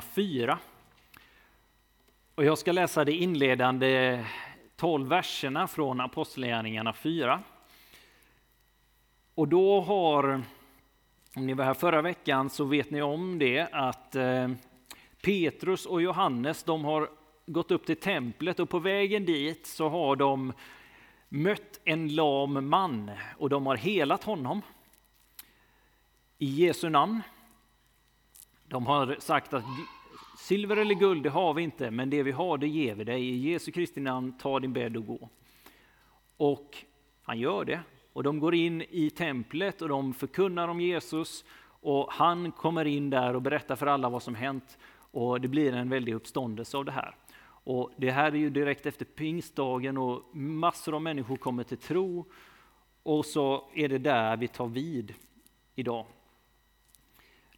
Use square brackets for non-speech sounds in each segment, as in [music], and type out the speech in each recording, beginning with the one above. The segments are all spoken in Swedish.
4. Och jag ska läsa de inledande 12 verserna från Apostlagärningarna 4. Och då har, om ni var här förra veckan så vet ni om det att eh, Petrus och Johannes de har gått upp till templet och på vägen dit så har de mött en lam man och de har helat honom i Jesu namn. De har sagt att silver eller guld det har vi inte, men det vi har det ger vi dig. I Jesu Kristi namn, ta din bädd och gå. Och han gör det. Och de går in i templet och de förkunnar om Jesus. Och han kommer in där och berättar för alla vad som hänt. Och det blir en väldig uppståndelse av det här. Och det här är ju direkt efter pingstdagen och massor av människor kommer till tro. Och så är det där vi tar vid idag.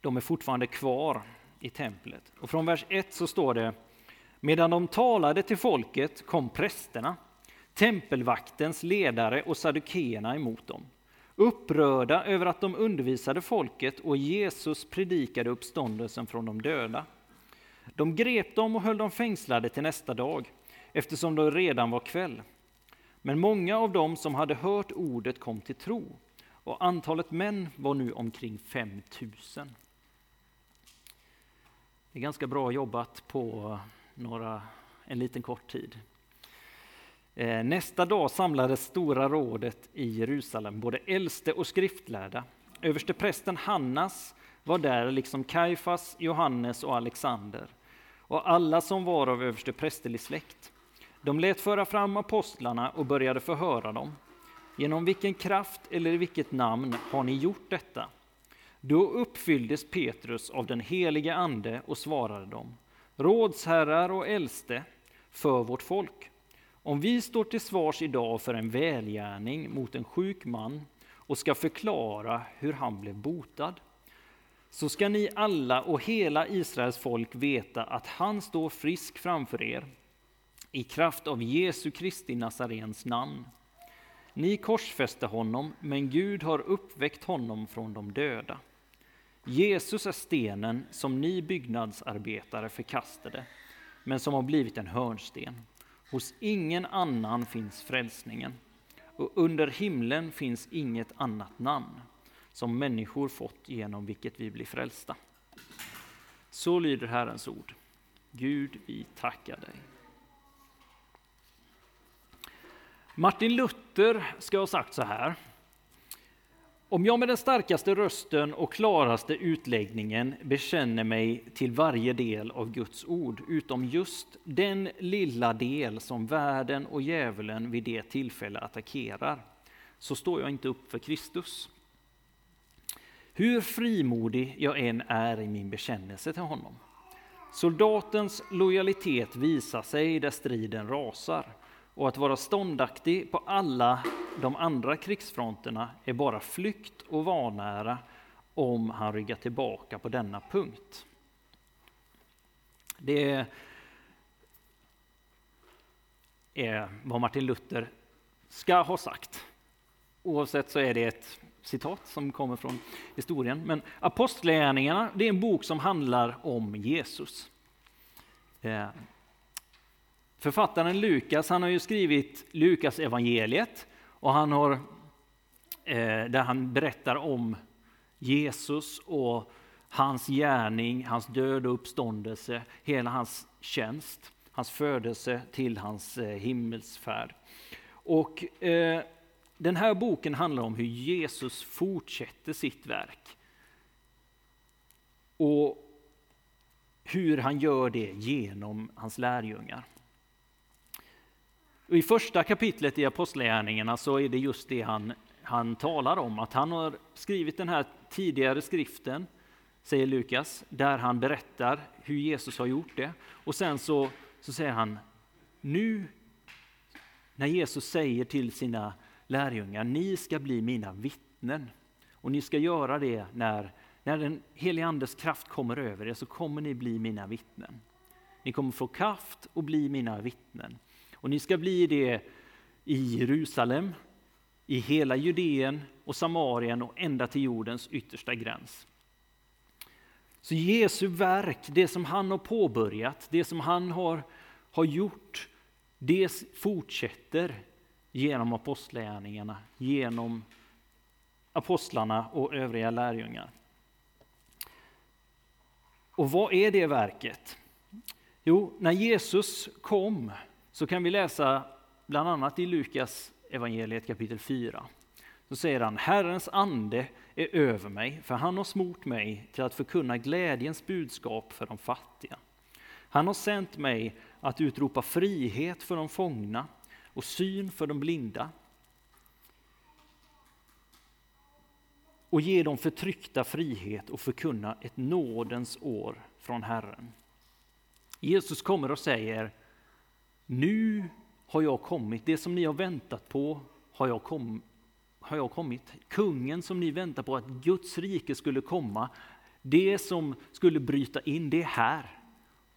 De är fortfarande kvar i templet. Och från vers 1 så står det Medan de talade till folket kom prästerna, tempelvaktens ledare och saddukeerna emot dem. Upprörda över att de undervisade folket och Jesus predikade uppståndelsen från de döda. De grep dem och höll dem fängslade till nästa dag, eftersom det redan var kväll. Men många av dem som hade hört ordet kom till tro, och antalet män var nu omkring 5 000. Det är ganska bra jobbat på några, en liten kort tid. Eh, nästa dag samlades Stora rådet i Jerusalem, både äldste och skriftlärda. Översteprästen Hannas var där, liksom Kaifas, Johannes och Alexander, och alla som var av översteprästerlig släkt. De lät föra fram apostlarna och började förhöra dem. Genom vilken kraft eller i vilket namn har ni gjort detta? Då uppfylldes Petrus av den helige Ande och svarade dem, rådsherrar och äldste, för vårt folk. Om vi står till svars idag för en välgärning mot en sjuk man och ska förklara hur han blev botad, så ska ni alla och hela Israels folk veta att han står frisk framför er i kraft av Jesu Kristi Nazarens namn. Ni korsfäste honom, men Gud har uppväckt honom från de döda. Jesus är stenen som ni byggnadsarbetare förkastade, men som har blivit en hörnsten. Hos ingen annan finns frälsningen, och under himlen finns inget annat namn som människor fått genom vilket vi blir frälsta. Så lyder Herrens ord. Gud, vi tackar dig. Martin Luther ska ha sagt så här. Om jag med den starkaste rösten och klaraste utläggningen bekänner mig till varje del av Guds ord, utom just den lilla del som världen och djävulen vid det tillfälle attackerar, så står jag inte upp för Kristus. Hur frimodig jag än är i min bekännelse till honom. Soldatens lojalitet visar sig där striden rasar och att vara ståndaktig på alla de andra krigsfronterna är bara flykt och vanära om han ryggar tillbaka på denna punkt. Det är vad Martin Luther ska ha sagt. Oavsett så är det ett citat som kommer från historien. Men Apostlagärningarna, det är en bok som handlar om Jesus. Eh, Författaren Lukas, han har ju skrivit Lukas evangeliet och han har, eh, där han berättar om Jesus och hans gärning, hans död och uppståndelse, hela hans tjänst, hans födelse till hans eh, himmelsfärd. Och eh, den här boken handlar om hur Jesus fortsätter sitt verk. Och hur han gör det genom hans lärjungar. Och I första kapitlet i Apostlagärningarna så är det just det han, han talar om, att han har skrivit den här tidigare skriften, säger Lukas, där han berättar hur Jesus har gjort det. Och sen så, så säger han, nu när Jesus säger till sina lärjungar, ni ska bli mina vittnen. Och ni ska göra det när, när den helige Andes kraft kommer över er, så kommer ni bli mina vittnen. Ni kommer få kraft och bli mina vittnen. Och ni ska bli det i Jerusalem, i hela Judeen och Samarien och ända till jordens yttersta gräns. Så Jesu verk, det som han har påbörjat, det som han har, har gjort, det fortsätter genom apostlagärningarna, genom apostlarna och övriga lärjungar. Och vad är det verket? Jo, när Jesus kom så kan vi läsa bland annat i Lukas evangeliet kapitel 4. Så säger han, Herrens ande är över mig, för han har smort mig till att förkunna glädjens budskap för de fattiga. Han har sänt mig att utropa frihet för de fångna och syn för de blinda och ge de förtryckta frihet och förkunna ett nådens år från Herren. Jesus kommer och säger, nu har jag kommit, det som ni har väntat på har jag, kom, har jag kommit. Kungen som ni väntar på, att Guds rike skulle komma, det som skulle bryta in, det är här.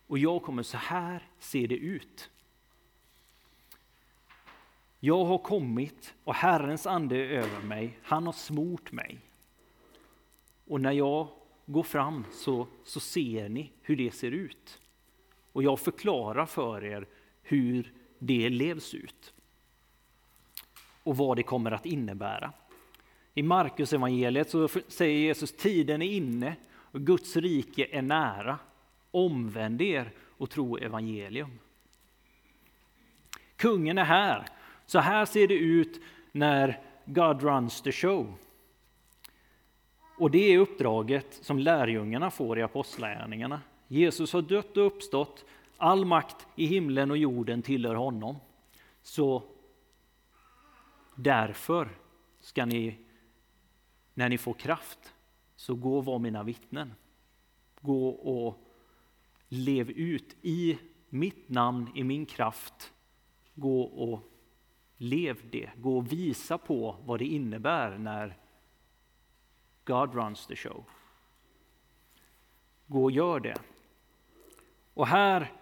Och jag kommer, så här ser det ut. Jag har kommit och Herrens ande är över mig, han har smort mig. Och när jag går fram så, så ser ni hur det ser ut. Och jag förklarar för er hur det levs ut. Och vad det kommer att innebära. I Markus evangeliet så säger Jesus tiden är inne och Guds rike är nära. Omvänd er och tro evangelium. Kungen är här. Så här ser det ut när God runs the show. Och det är uppdraget som lärjungarna får i apostlagärningarna. Jesus har dött och uppstått, all makt i himlen och jorden tillhör honom. Så därför ska ni, när ni får kraft, så gå och var mina vittnen. Gå och lev ut i mitt namn, i min kraft. Gå och lev det. Gå och visa på vad det innebär när God runs the show. Gå och gör det. Och här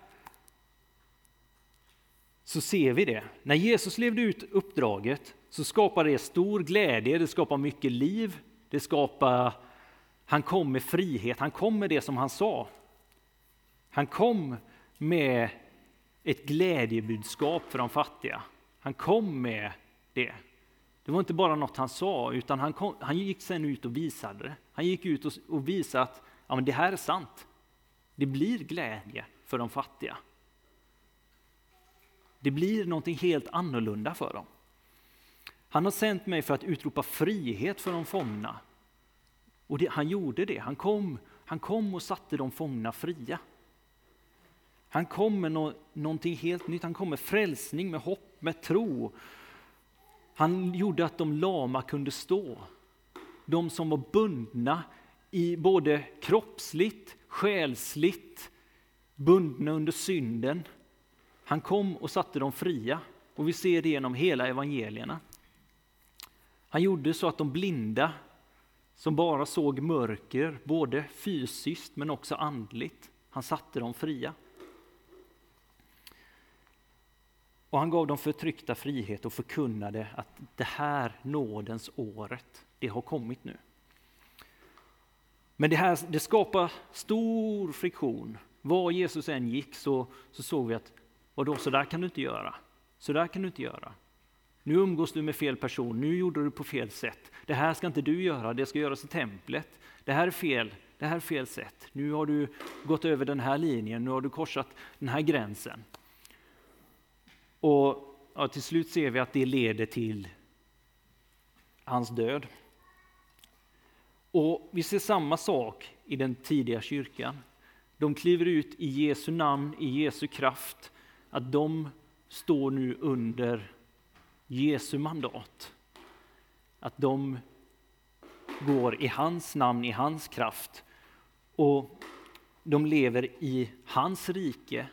så ser vi det. När Jesus levde ut uppdraget så skapade det stor glädje, det skapar mycket liv, det skapar, han kom med frihet, han kom med det som han sa. Han kom med ett glädjebudskap för de fattiga. Han kom med det. Det var inte bara något han sa, utan han, kom, han gick sen ut och visade det. Han gick ut och, och visade att ja, men det här är sant. Det blir glädje för de fattiga. Det blir någonting helt annorlunda för dem. Han har sänt mig för att utropa frihet för de fångna. Och det, han gjorde det. Han kom, han kom och satte de fångna fria. Han kom med no, någonting helt nytt. Han kom med frälsning, med hopp, med tro. Han gjorde att de lama kunde stå. De som var bundna i både kroppsligt, själsligt, bundna under synden. Han kom och satte dem fria och vi ser det genom hela evangelierna. Han gjorde så att de blinda som bara såg mörker, både fysiskt men också andligt, han satte dem fria. Och han gav dem förtryckta frihet och förkunnade att det här nådens året, det har kommit nu. Men det här det skapar stor friktion. Var Jesus än gick så, så såg vi att, vadå, så där kan du inte göra. Så där kan du inte göra. Nu umgås du med fel person, nu gjorde du på fel sätt. Det här ska inte du göra, det ska göras i templet. Det här är fel, det här är fel sätt. Nu har du gått över den här linjen, nu har du korsat den här gränsen. Och ja, till slut ser vi att det leder till hans död. Och vi ser samma sak i den tidiga kyrkan. De kliver ut i Jesu namn, i Jesu kraft, att de står nu under Jesu mandat. Att de går i hans namn, i hans kraft. Och de lever i hans rike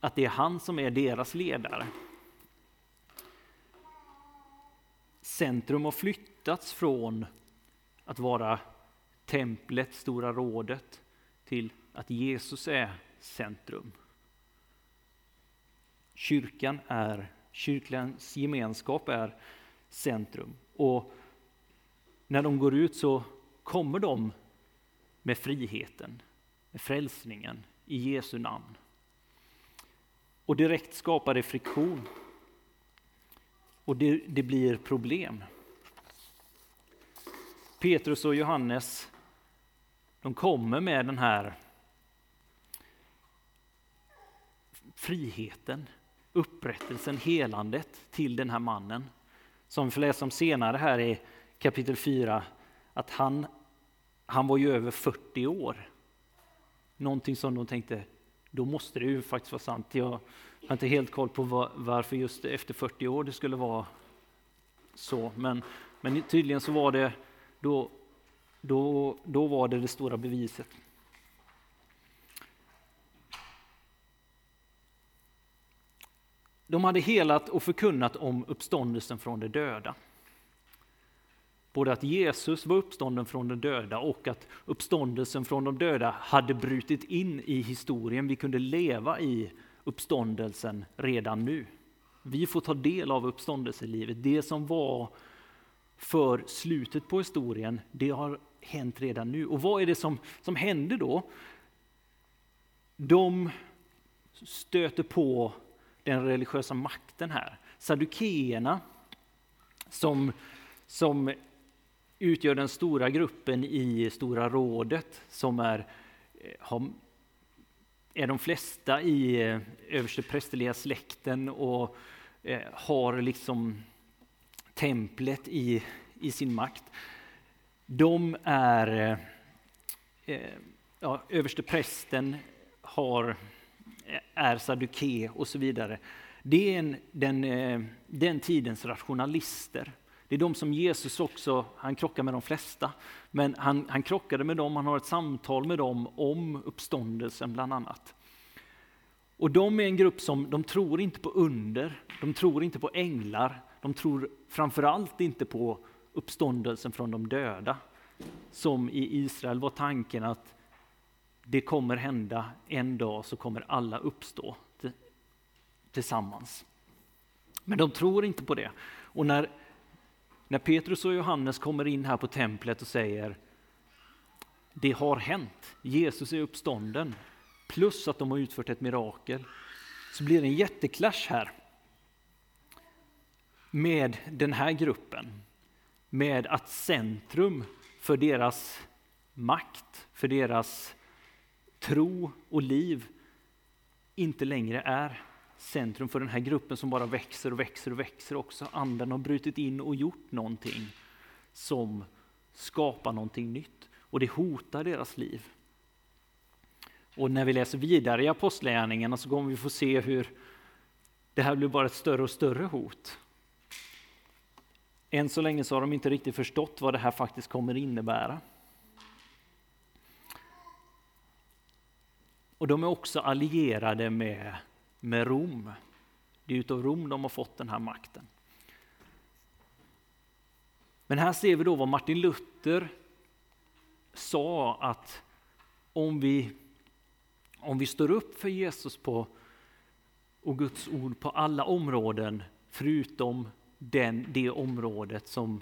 att det är han som är deras ledare. Centrum har flyttats från att vara templet, Stora rådet, till att Jesus är centrum. Kyrkan är, kyrkans gemenskap är centrum. Och när de går ut så kommer de med friheten, med frälsningen i Jesu namn. Och direkt skapar det friktion. Och det, det blir problem. Petrus och Johannes, de kommer med den här friheten, upprättelsen, helandet till den här mannen. Som vi får läsa om senare här i kapitel 4, att han, han var ju över 40 år. Någonting som de tänkte, då måste det ju faktiskt vara sant. Jag har inte helt koll på var, varför just efter 40 år det skulle vara så, men, men tydligen så var det då, då, då var det det stora beviset. De hade helat och förkunnat om uppståndelsen från de döda. Både att Jesus var uppstånden från de döda och att uppståndelsen från de döda hade brutit in i historien. Vi kunde leva i uppståndelsen redan nu. Vi får ta del av uppståndelselivet. Det som var för slutet på historien, det har hänt redan nu. Och vad är det som, som händer då? De stöter på den religiösa makten här. Saddukeerna som, som utgör den stora gruppen i Stora rådet som är, eh, har, är de flesta i eh, översteprästerliga släkten och eh, har liksom templet i, i sin makt. De är, eh, eh ja, översteprästen har är saduke och så vidare. Det är en, den, eh, den tidens rationalister. Det är de som Jesus också, han krockar med de flesta, men han, han krockade med dem, han har ett samtal med dem om uppståndelsen bland annat. Och de är en grupp som, de tror inte på under, de tror inte på änglar, de tror framförallt inte på uppståndelsen från de döda. Som i Israel var tanken att det kommer hända en dag så kommer alla uppstå tillsammans. Men de tror inte på det. Och när, när Petrus och Johannes kommer in här på templet och säger det har hänt, Jesus är uppstånden, plus att de har utfört ett mirakel, så blir det en jätteklash här med den här gruppen. Med att centrum för deras makt, för deras tro och liv inte längre är centrum för den här gruppen som bara växer och växer och växer också. Anden har brutit in och gjort någonting som skapar någonting nytt och det hotar deras liv. Och när vi läser vidare i Apostlagärningarna så kommer vi få se hur det här blir bara ett större och större hot. Än så länge så har de inte riktigt förstått vad det här faktiskt kommer innebära. Och de är också allierade med, med Rom. Det är utav Rom de har fått den här makten. Men här ser vi då vad Martin Luther sa att om vi, om vi står upp för Jesus på, och Guds ord på alla områden förutom den, det området som,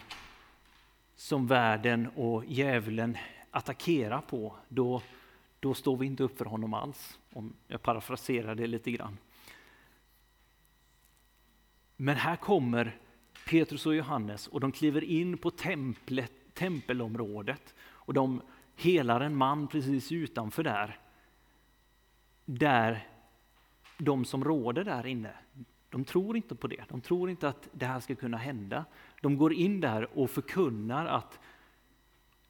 som världen och djävulen attackerar på, då, då står vi inte upp för honom alls. Om jag parafraserar det lite grann. Men här kommer Petrus och Johannes och de kliver in på templet, tempelområdet och de helar en man precis utanför där. Där de som råder där inne, de tror inte på det. De tror inte att det här ska kunna hända. De går in där och förkunnar att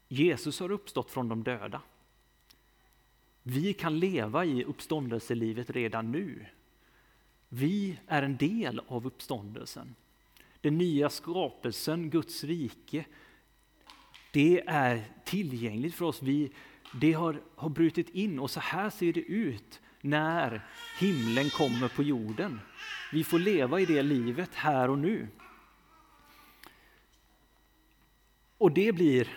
Jesus har uppstått från de döda. Vi kan leva i uppståndelselivet redan nu. Vi är en del av uppståndelsen. Den nya skapelsen, Guds rike, det är tillgängligt för oss. Vi, det har, har brutit in och så här ser det ut när himlen kommer på jorden. Vi får leva i det livet här och nu. Och det blir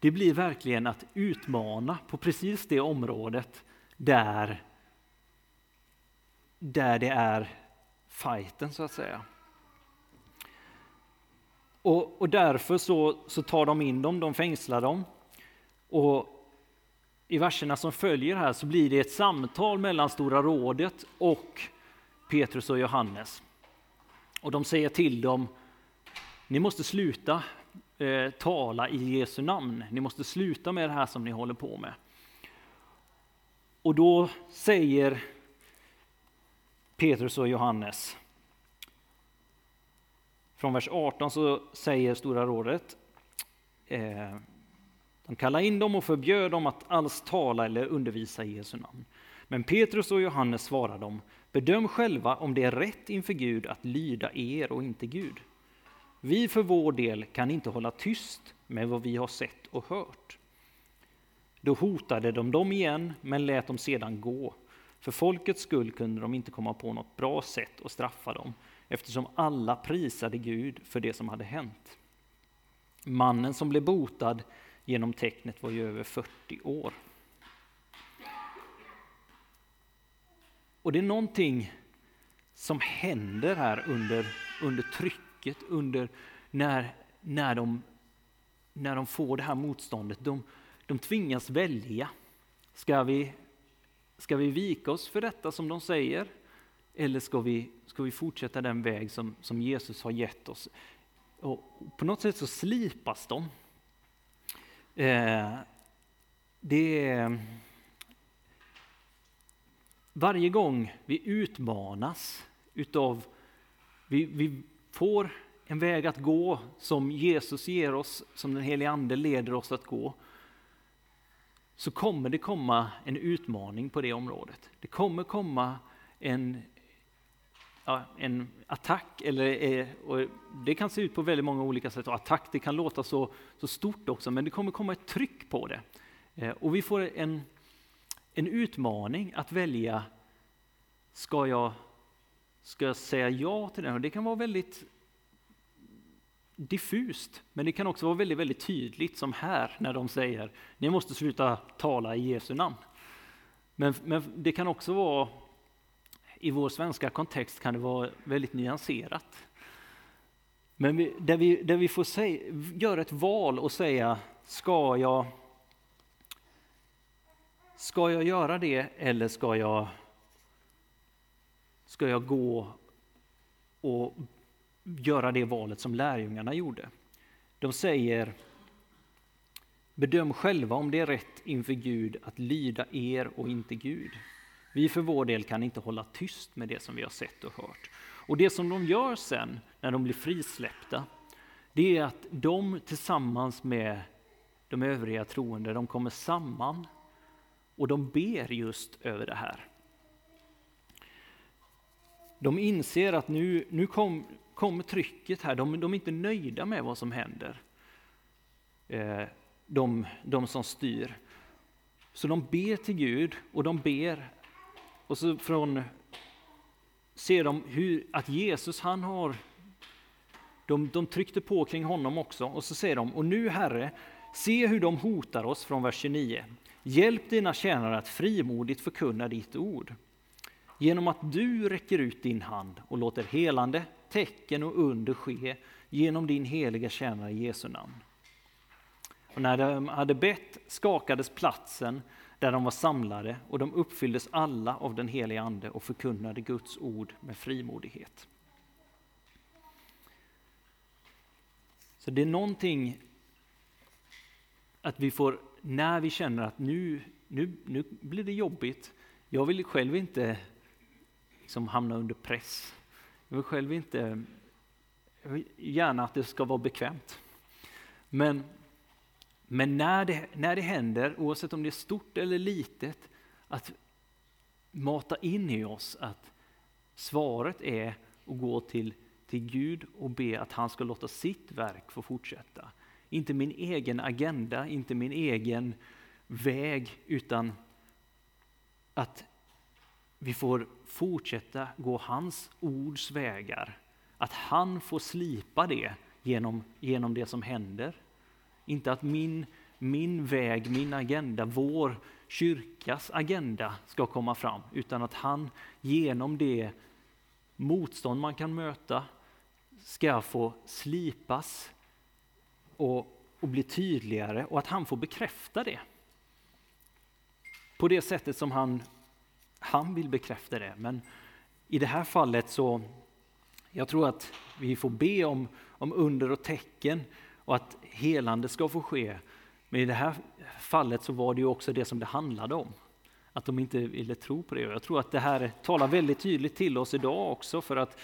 det blir verkligen att utmana på precis det området där, där det är fighten så att säga. Och, och därför så, så tar de in dem, de fängslar dem. Och i verserna som följer här så blir det ett samtal mellan Stora rådet och Petrus och Johannes. Och de säger till dem, ni måste sluta eh, tala i Jesu namn. Ni måste sluta med det här som ni håller på med. Och då säger Petrus och Johannes, från vers 18 så säger Stora rådet, eh, de kallade in dem och förbjöd dem att alls tala eller undervisa i Jesu namn. Men Petrus och Johannes svarade dem, bedöm själva om det är rätt inför Gud att lyda er och inte Gud. Vi för vår del kan inte hålla tyst med vad vi har sett och hört. Då hotade de dem igen, men lät dem sedan gå. För folkets skull kunde de inte komma på något bra sätt att straffa dem, eftersom alla prisade Gud för det som hade hänt. Mannen som blev botad genom tecknet var ju över 40 år. Och det är någonting som händer här under, under trycket, under när, när, de, när de får det här motståndet. De, de tvingas välja. Ska vi, ska vi vika oss för detta som de säger? Eller ska vi, ska vi fortsätta den väg som, som Jesus har gett oss? Och på något sätt så slipas de. Eh, det är, varje gång vi utmanas utav, vi, vi får en väg att gå som Jesus ger oss, som den helige Ande leder oss att gå, så kommer det komma en utmaning på det området. Det kommer komma en, ja, en attack, eller, eh, det kan se ut på väldigt många olika sätt. Och attack det kan låta så, så stort också, men det kommer komma ett tryck på det. Eh, och vi får en, en utmaning att välja, ska jag, ska jag säga ja till den? Och det kan vara väldigt diffust, men det kan också vara väldigt, väldigt tydligt som här när de säger ni måste sluta tala i Jesu namn. Men, men det kan också vara i vår svenska kontext kan det vara väldigt nyanserat. Men vi, där, vi, där vi får göra ett val och säga, ska jag, ska jag göra det eller ska jag, ska jag gå och göra det valet som lärjungarna gjorde? De säger, bedöm själva om det är rätt inför Gud att lyda er och inte Gud. Vi för vår del kan inte hålla tyst med det som vi har sett och hört. Och det som de gör sen när de blir frisläppta, det är att de tillsammans med de övriga troende, de kommer samman och de ber just över det här. De inser att nu, nu kom, kommer trycket här, de, de är inte nöjda med vad som händer. Eh, de, de som styr. Så de ber till Gud och de ber och så från ser de hur, att Jesus han har, de, de tryckte på kring honom också och så säger de, och nu Herre, se hur de hotar oss från vers 29. Hjälp dina tjänare att frimodigt förkunna ditt ord. Genom att du räcker ut din hand och låter helande, tecken och under ske genom din heliga tjänare Jesu namn. Och när de hade bett skakades platsen där de var samlade och de uppfylldes alla av den heliga Ande och förkunnade Guds ord med frimodighet. Så det är någonting att vi får, när vi känner att nu, nu, nu blir det jobbigt, jag vill själv inte liksom hamna under press. Jag vill själv inte, jag vill gärna att det ska vara bekvämt. Men men när det, när det händer, oavsett om det är stort eller litet, att mata in i oss att svaret är att gå till, till Gud och be att han ska låta sitt verk få fortsätta. Inte min egen agenda, inte min egen väg, utan att vi får fortsätta gå hans ords vägar. Att han får slipa det genom, genom det som händer. Inte att min, min väg, min agenda, vår kyrkas agenda ska komma fram, utan att han genom det motstånd man kan möta ska få slipas och och bli tydligare och att han får bekräfta det. På det sättet som han, han vill bekräfta det. Men i det här fallet så, jag tror att vi får be om, om under och tecken och att helande ska få ske. Men i det här fallet så var det ju också det som det handlade om. Att de inte ville tro på det. Och Jag tror att det här talar väldigt tydligt till oss idag också för att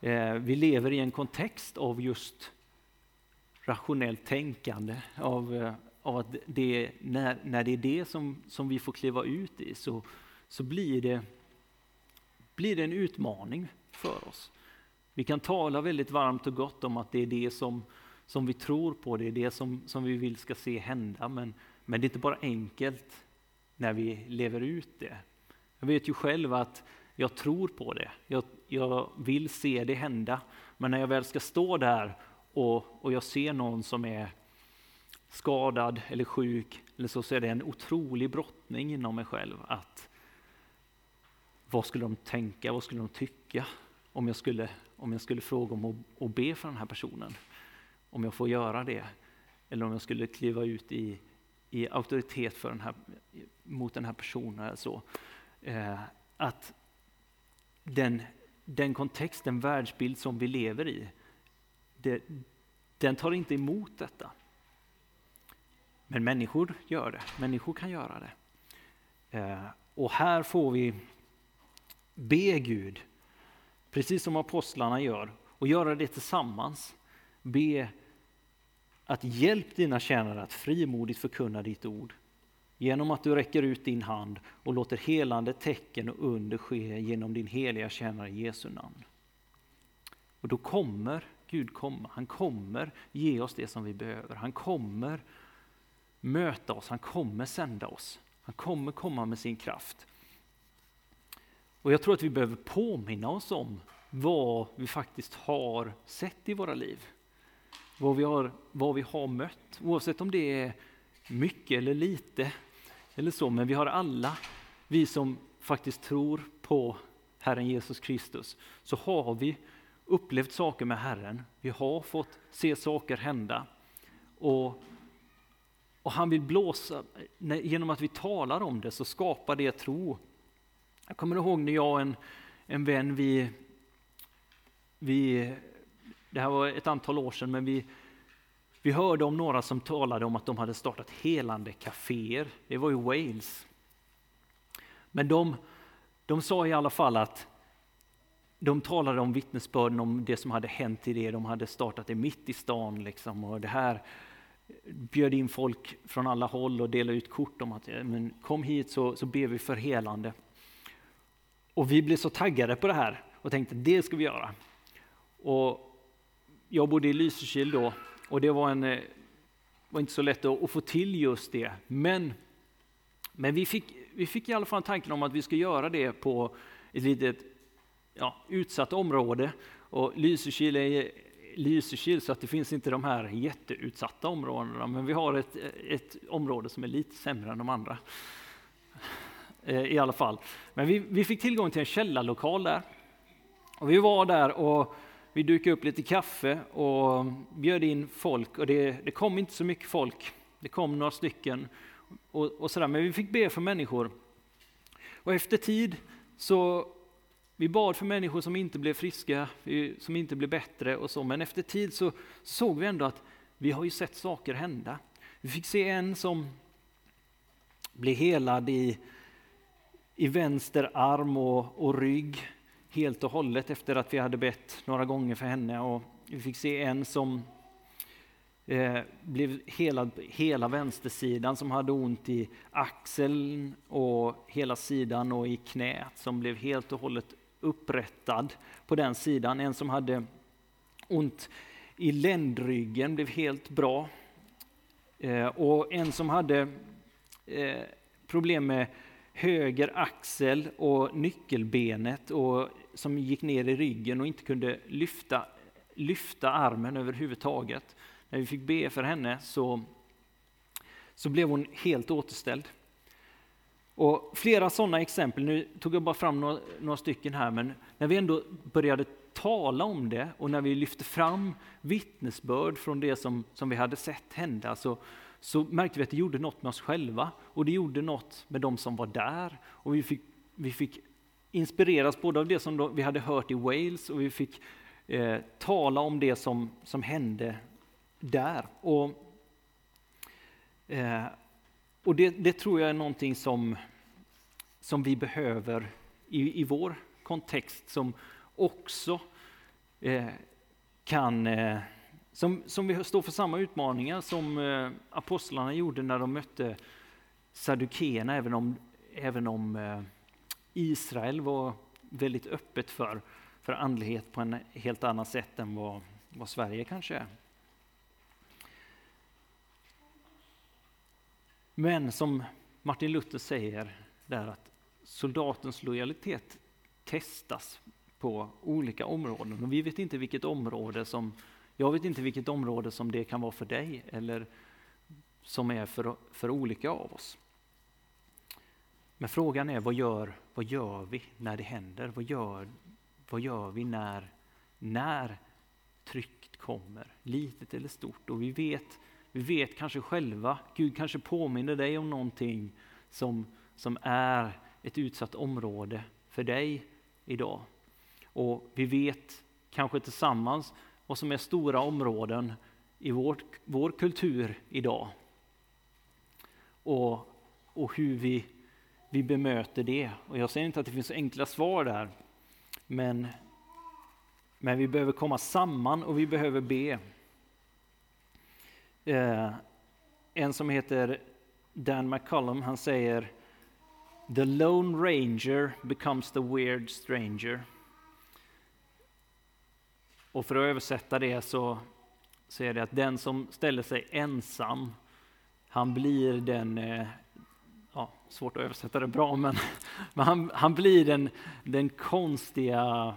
eh, vi lever i en kontext av just rationellt tänkande. Av, eh, av att det, när, när det är det som, som vi får kliva ut i så, så blir, det, blir det en utmaning för oss. Vi kan tala väldigt varmt och gott om att det är det som, som vi tror på, det är det som, som vi vill ska se hända. Men, men det är inte bara enkelt när vi lever ut det. Jag vet ju själv att jag tror på det. Jag, jag vill se det hända. Men när jag väl ska stå där och, och jag ser någon som är skadad eller sjuk, eller så, så är det en otrolig brottning inom mig själv. att vad skulle de tänka, vad skulle de tycka om jag skulle, om jag skulle fråga om att, be för den här personen? Om jag får göra det? Eller om jag skulle kliva ut i, i auktoritet för den här, mot den här personen. Eller så. Eh, att den, den kontext, den världsbild som vi lever i, det, den tar inte emot detta. Men människor gör det, människor kan göra det. Eh, och här får vi be Gud, precis som apostlarna gör, och göra det tillsammans. Be att hjälp dina tjänare att frimodigt förkunna ditt ord genom att du räcker ut din hand och låter helande tecken och under ske genom din heliga tjänare Jesu namn. Och då kommer Gud komma. Han kommer ge oss det som vi behöver. Han kommer möta oss, han kommer sända oss. Han kommer komma med sin kraft. Och jag tror att vi behöver påminna oss om vad vi faktiskt har sett i våra liv. Vad vi har, vad vi har mött, oavsett om det är mycket eller lite. eller så. Men vi har alla, vi som faktiskt tror på Herren Jesus Kristus, så har vi upplevt saker med Herren. Vi har fått se saker hända. Och, och han vill blåsa, genom att vi talar om det så skapar det tro. Jag kommer ihåg när jag och en, en vän, vi, vi, det här var ett antal år sedan, men vi, vi hörde om några som talade om att de hade startat helande kaféer. Det var i Wales. Men de, de sa i alla fall att de talade om vittnesbörden om det som hade hänt i det. De hade startat det mitt i stan. Liksom, och det här bjöd in folk från alla håll och delade ut kort om att men kom hit så, så ber vi för helande. Och vi blev så taggade på det här och tänkte det ska vi göra. Och jag bodde i Lysekil då och det var, en, eh, var inte så lätt att, att få till just det. Men, men vi, fick, vi fick i alla fall tanken om att vi ska göra det på ett litet ja, utsatt område. Och Lysekil är Lysekil så att det finns inte de här jätteutsatta områdena. Men vi har ett, ett område som är lite sämre än de andra. Eh, I alla fall. Men vi, vi fick tillgång till en källarlokal där. Och vi var där och vi dukade upp lite kaffe och bjöd in folk. Och det, det kom inte så mycket folk. Det kom några stycken. Och, och sådär. Men vi fick be för människor. Och efter tid så vi bad för människor som inte blev friska, som inte blev bättre och så, men efter tid så såg vi ändå att vi har ju sett saker hända. Vi fick se en som blev helad i, i vänster arm och, och rygg helt och hållet efter att vi hade bett några gånger för henne. Och vi fick se en som eh, blev helad hela vänstersidan som hade ont i axeln och hela sidan och i knät som blev helt och hållet upprättad på den sidan. En som hade ont i ländryggen blev helt bra. Eh, och en som hade eh, problem med höger axel och nyckelbenet och som gick ner i ryggen och inte kunde lyfta, lyfta armen överhuvudtaget. När vi fick be för henne så, så blev hon helt återställd. Och flera sådana exempel, nu tog jag bara fram några, några, stycken här, men när vi ändå började tala om det och när vi lyfte fram vittnesbörd från det som, som vi hade sett hända så, så märkte vi att det gjorde något med oss själva och det gjorde något med de som var där. Och vi fick, vi fick inspireras både av det som vi hade hört i Wales och vi fick eh, tala om det som, som hände där. Och, eh, och det, det, tror jag är någonting som, som vi behöver i, i vår kontext som också eh, kan eh, som, som vi står för samma utmaningar som eh, apostlarna gjorde när de mötte Saddukeerna, även om, även om eh, Israel var väldigt öppet för, för andlighet på en helt annat sätt än vad, vad Sverige kanske är. Men som Martin Luther säger där att soldatens lojalitet testas på olika områden och vi vet inte vilket område som jag vet inte vilket område som det kan vara för dig eller som är för, för olika av oss. Men frågan är vad gör, vad gör vi när det händer? Vad gör, vad gör vi när, när trycket kommer, litet eller stort? Och vi vet, vi vet kanske själva, Gud kanske påminner dig om någonting som, som är ett utsatt område för dig idag. Och vi vet kanske tillsammans vad som är stora områden i vår, vår kultur idag. Och, och hur vi, vi bemöter det. Och jag säger inte att det finns enkla svar där, men, men vi behöver komma samman och vi behöver be. Eh, en som heter Dan McCollum, han säger The Lone Ranger becomes the weird stranger. Och för att översätta det så, så är det att den som ställer sig ensam, han blir den, eh, ja, svårt att översätta det bra, men, [laughs] men han, han blir den, den konstiga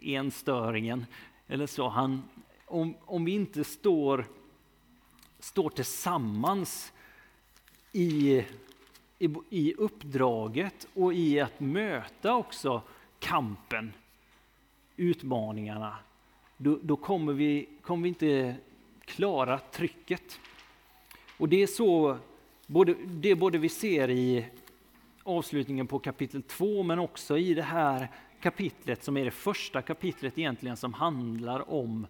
enstöringen. Eller så. Han, om, om vi inte står, står tillsammans i, i, i uppdraget och i att möta också kampen, utmaningarna, då, då kommer, vi, kommer vi inte klara trycket. Och det är så både, det både vi ser i avslutningen på kapitel 2 men också i det här kapitlet som är det första kapitlet egentligen som handlar om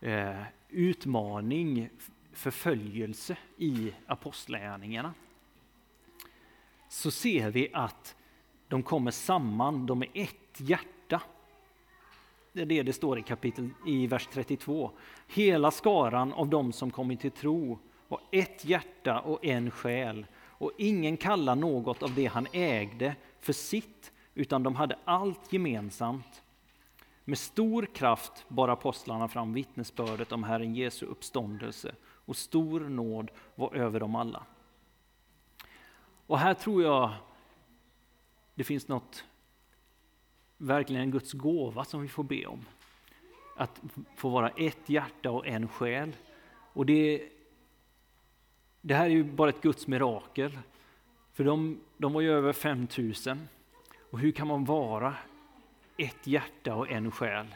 eh, utmaning, förföljelse i apostlagärningarna. Så ser vi att de kommer samman, de är ett hjärta. Det är det det står i kapitel i vers 32. Hela skaran av dem som kommit till tro var ett hjärta och en själ och ingen kallar något av det han ägde för sitt utan de hade allt gemensamt. Med stor kraft bar apostlarna fram vittnesbördet om Herren Jesu uppståndelse och stor nåd var över dem alla. Och här tror jag det finns något verkligen Guds gåva som vi får be om. Att få vara ett hjärta och en själ. Och det, det här är ju bara ett Guds mirakel. För de, de var ju över 5000. Och hur kan man vara ett hjärta och en själ?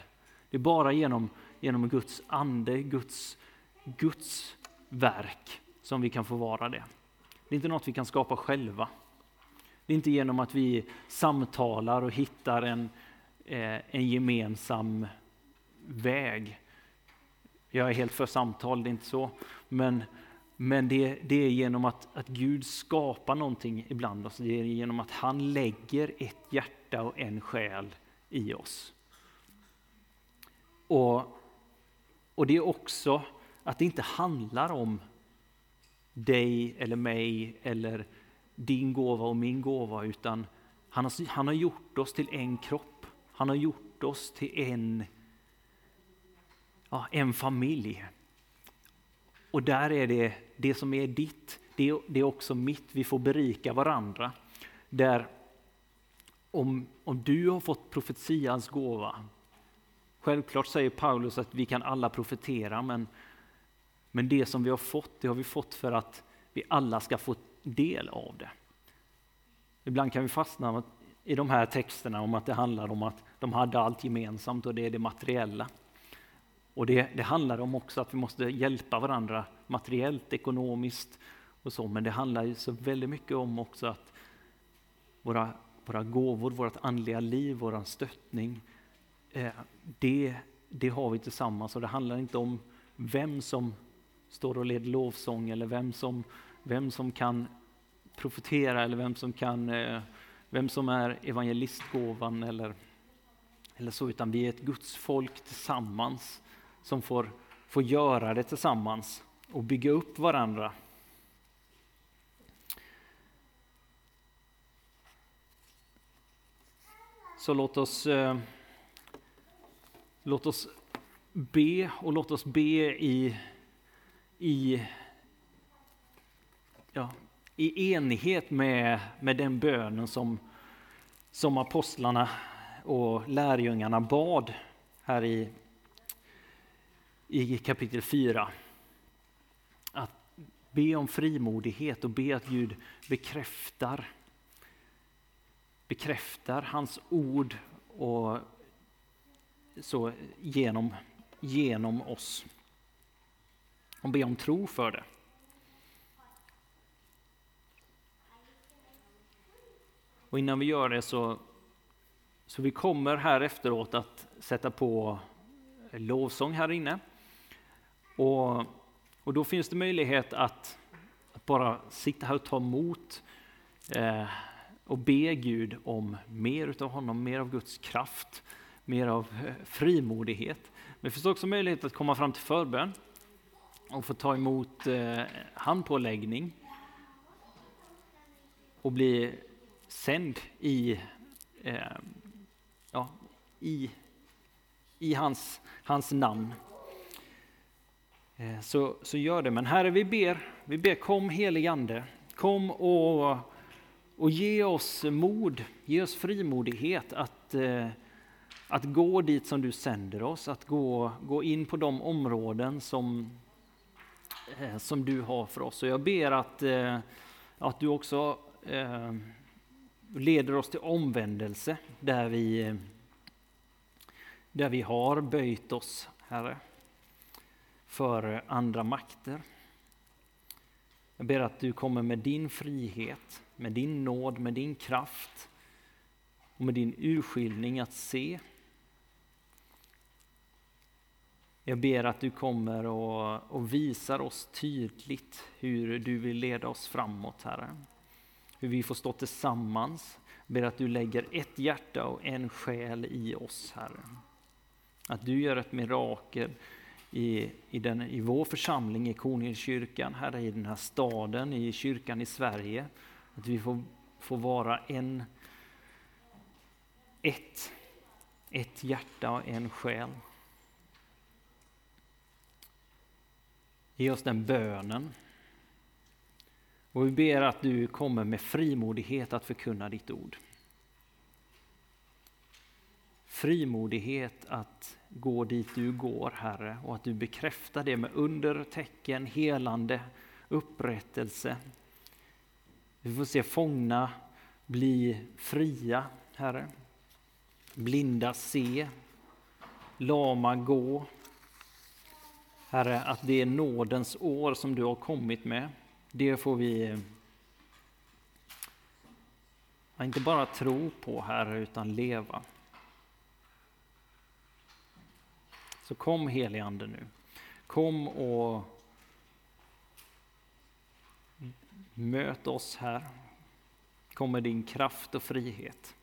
Det är bara genom, genom Guds ande, Guds, Guds verk som vi kan få vara det. Det är inte något vi kan skapa själva. Det är inte genom att vi samtalar och hittar en, eh, en gemensam väg. Jag är helt för samtal, det är inte så. Men, men det, det är genom att, att Gud skapar någonting ibland oss. Det är genom att han lägger ett hjärta och en själ i oss. Och, och det är också att det inte handlar om dig eller mig eller din gåva och min gåva, utan han har, han har gjort oss till en kropp. Han har gjort oss till en, ja, en familj. Och där är det, det som är ditt, det, det är också mitt. Vi får berika varandra. Där om, om du har fått profetians gåva, självklart säger Paulus att vi kan alla profetera, men, men det som vi har fått, det har vi fått för att vi alla ska få del av det. Ibland kan vi fastna i de här texterna om att det handlar om att de hade allt gemensamt och det är det materiella. Och det, det handlar om också att vi måste hjälpa varandra materiellt, ekonomiskt och så, men det handlar ju så väldigt mycket om också att våra, våra gåvor, vårt andliga liv, vår stöttning, eh, det, det har vi tillsammans och det handlar inte om vem som står och leder lovsång eller vem som, vem som kan profetera eller vem som kan eh, vem som är evangelistgåvan eller, eller så, utan vi är ett Guds folk tillsammans som får, får göra det tillsammans och bygga upp varandra. Så låt oss, eh, låt oss be och låt oss be i, i, ja, i enighet med, med den bönen som, som apostlarna och lärjungarna bad här i, i kapitel 4. Att be om frimodighet och be att Gud bekräftar bekräftar hans ord och så genom, genom oss. Och be om tro för det. Och innan vi gör det så, så vi kommer här efteråt att sätta på lovsång här inne. Och, och då finns det möjlighet att, att bara sitta här och ta emot eh, och be Gud om mer utav honom, mer av Guds kraft, mer av eh, frimodighet. Men det finns också möjlighet att komma fram till förbön och få ta emot eh, handpåläggning och bli sänd i, eh, ja, i, i hans, hans namn. Eh, så, så gör det. Men Herre, vi ber, vi ber kom helig Ande, kom och, och ge oss mod, ge oss frimodighet att, eh, att gå dit som du sänder oss, att gå, gå in på de områden som, eh, som du har för oss. Och jag ber att, eh, att du också eh, leder oss till omvändelse där vi, eh, där vi har böjt oss, Herre, för andra makter. Jag ber att du kommer med din frihet, med din nåd, med din kraft och med din urskiljning att se. Jag ber att du kommer och, och visar oss tydligt hur du vill leda oss framåt, Herre hur vi får stå tillsammans. Jag ber att du lägger ett hjärta och en själ i oss, Herre. Att du gör ett mirakel i, i, den, i vår församling i Konungskyrkan, Herre, i den här staden, i kyrkan i Sverige. Att vi får, får vara en, ett, ett hjärta och en själ. Ge oss den bönen och vi ber att du kommer med frimodighet att förkunna ditt ord. Frimodighet att gå dit du går, Herre, och att du bekräftar det med under, tecken, helande, upprättelse. Vi får se fångna bli fria, Herre. Blinda se, lama gå. Herre, att det är nådens år som du har kommit med. Det får vi inte bara tro på, Herre, utan leva. Så kom helige Ande nu. Kom och möt oss här. Kom med din kraft och frihet.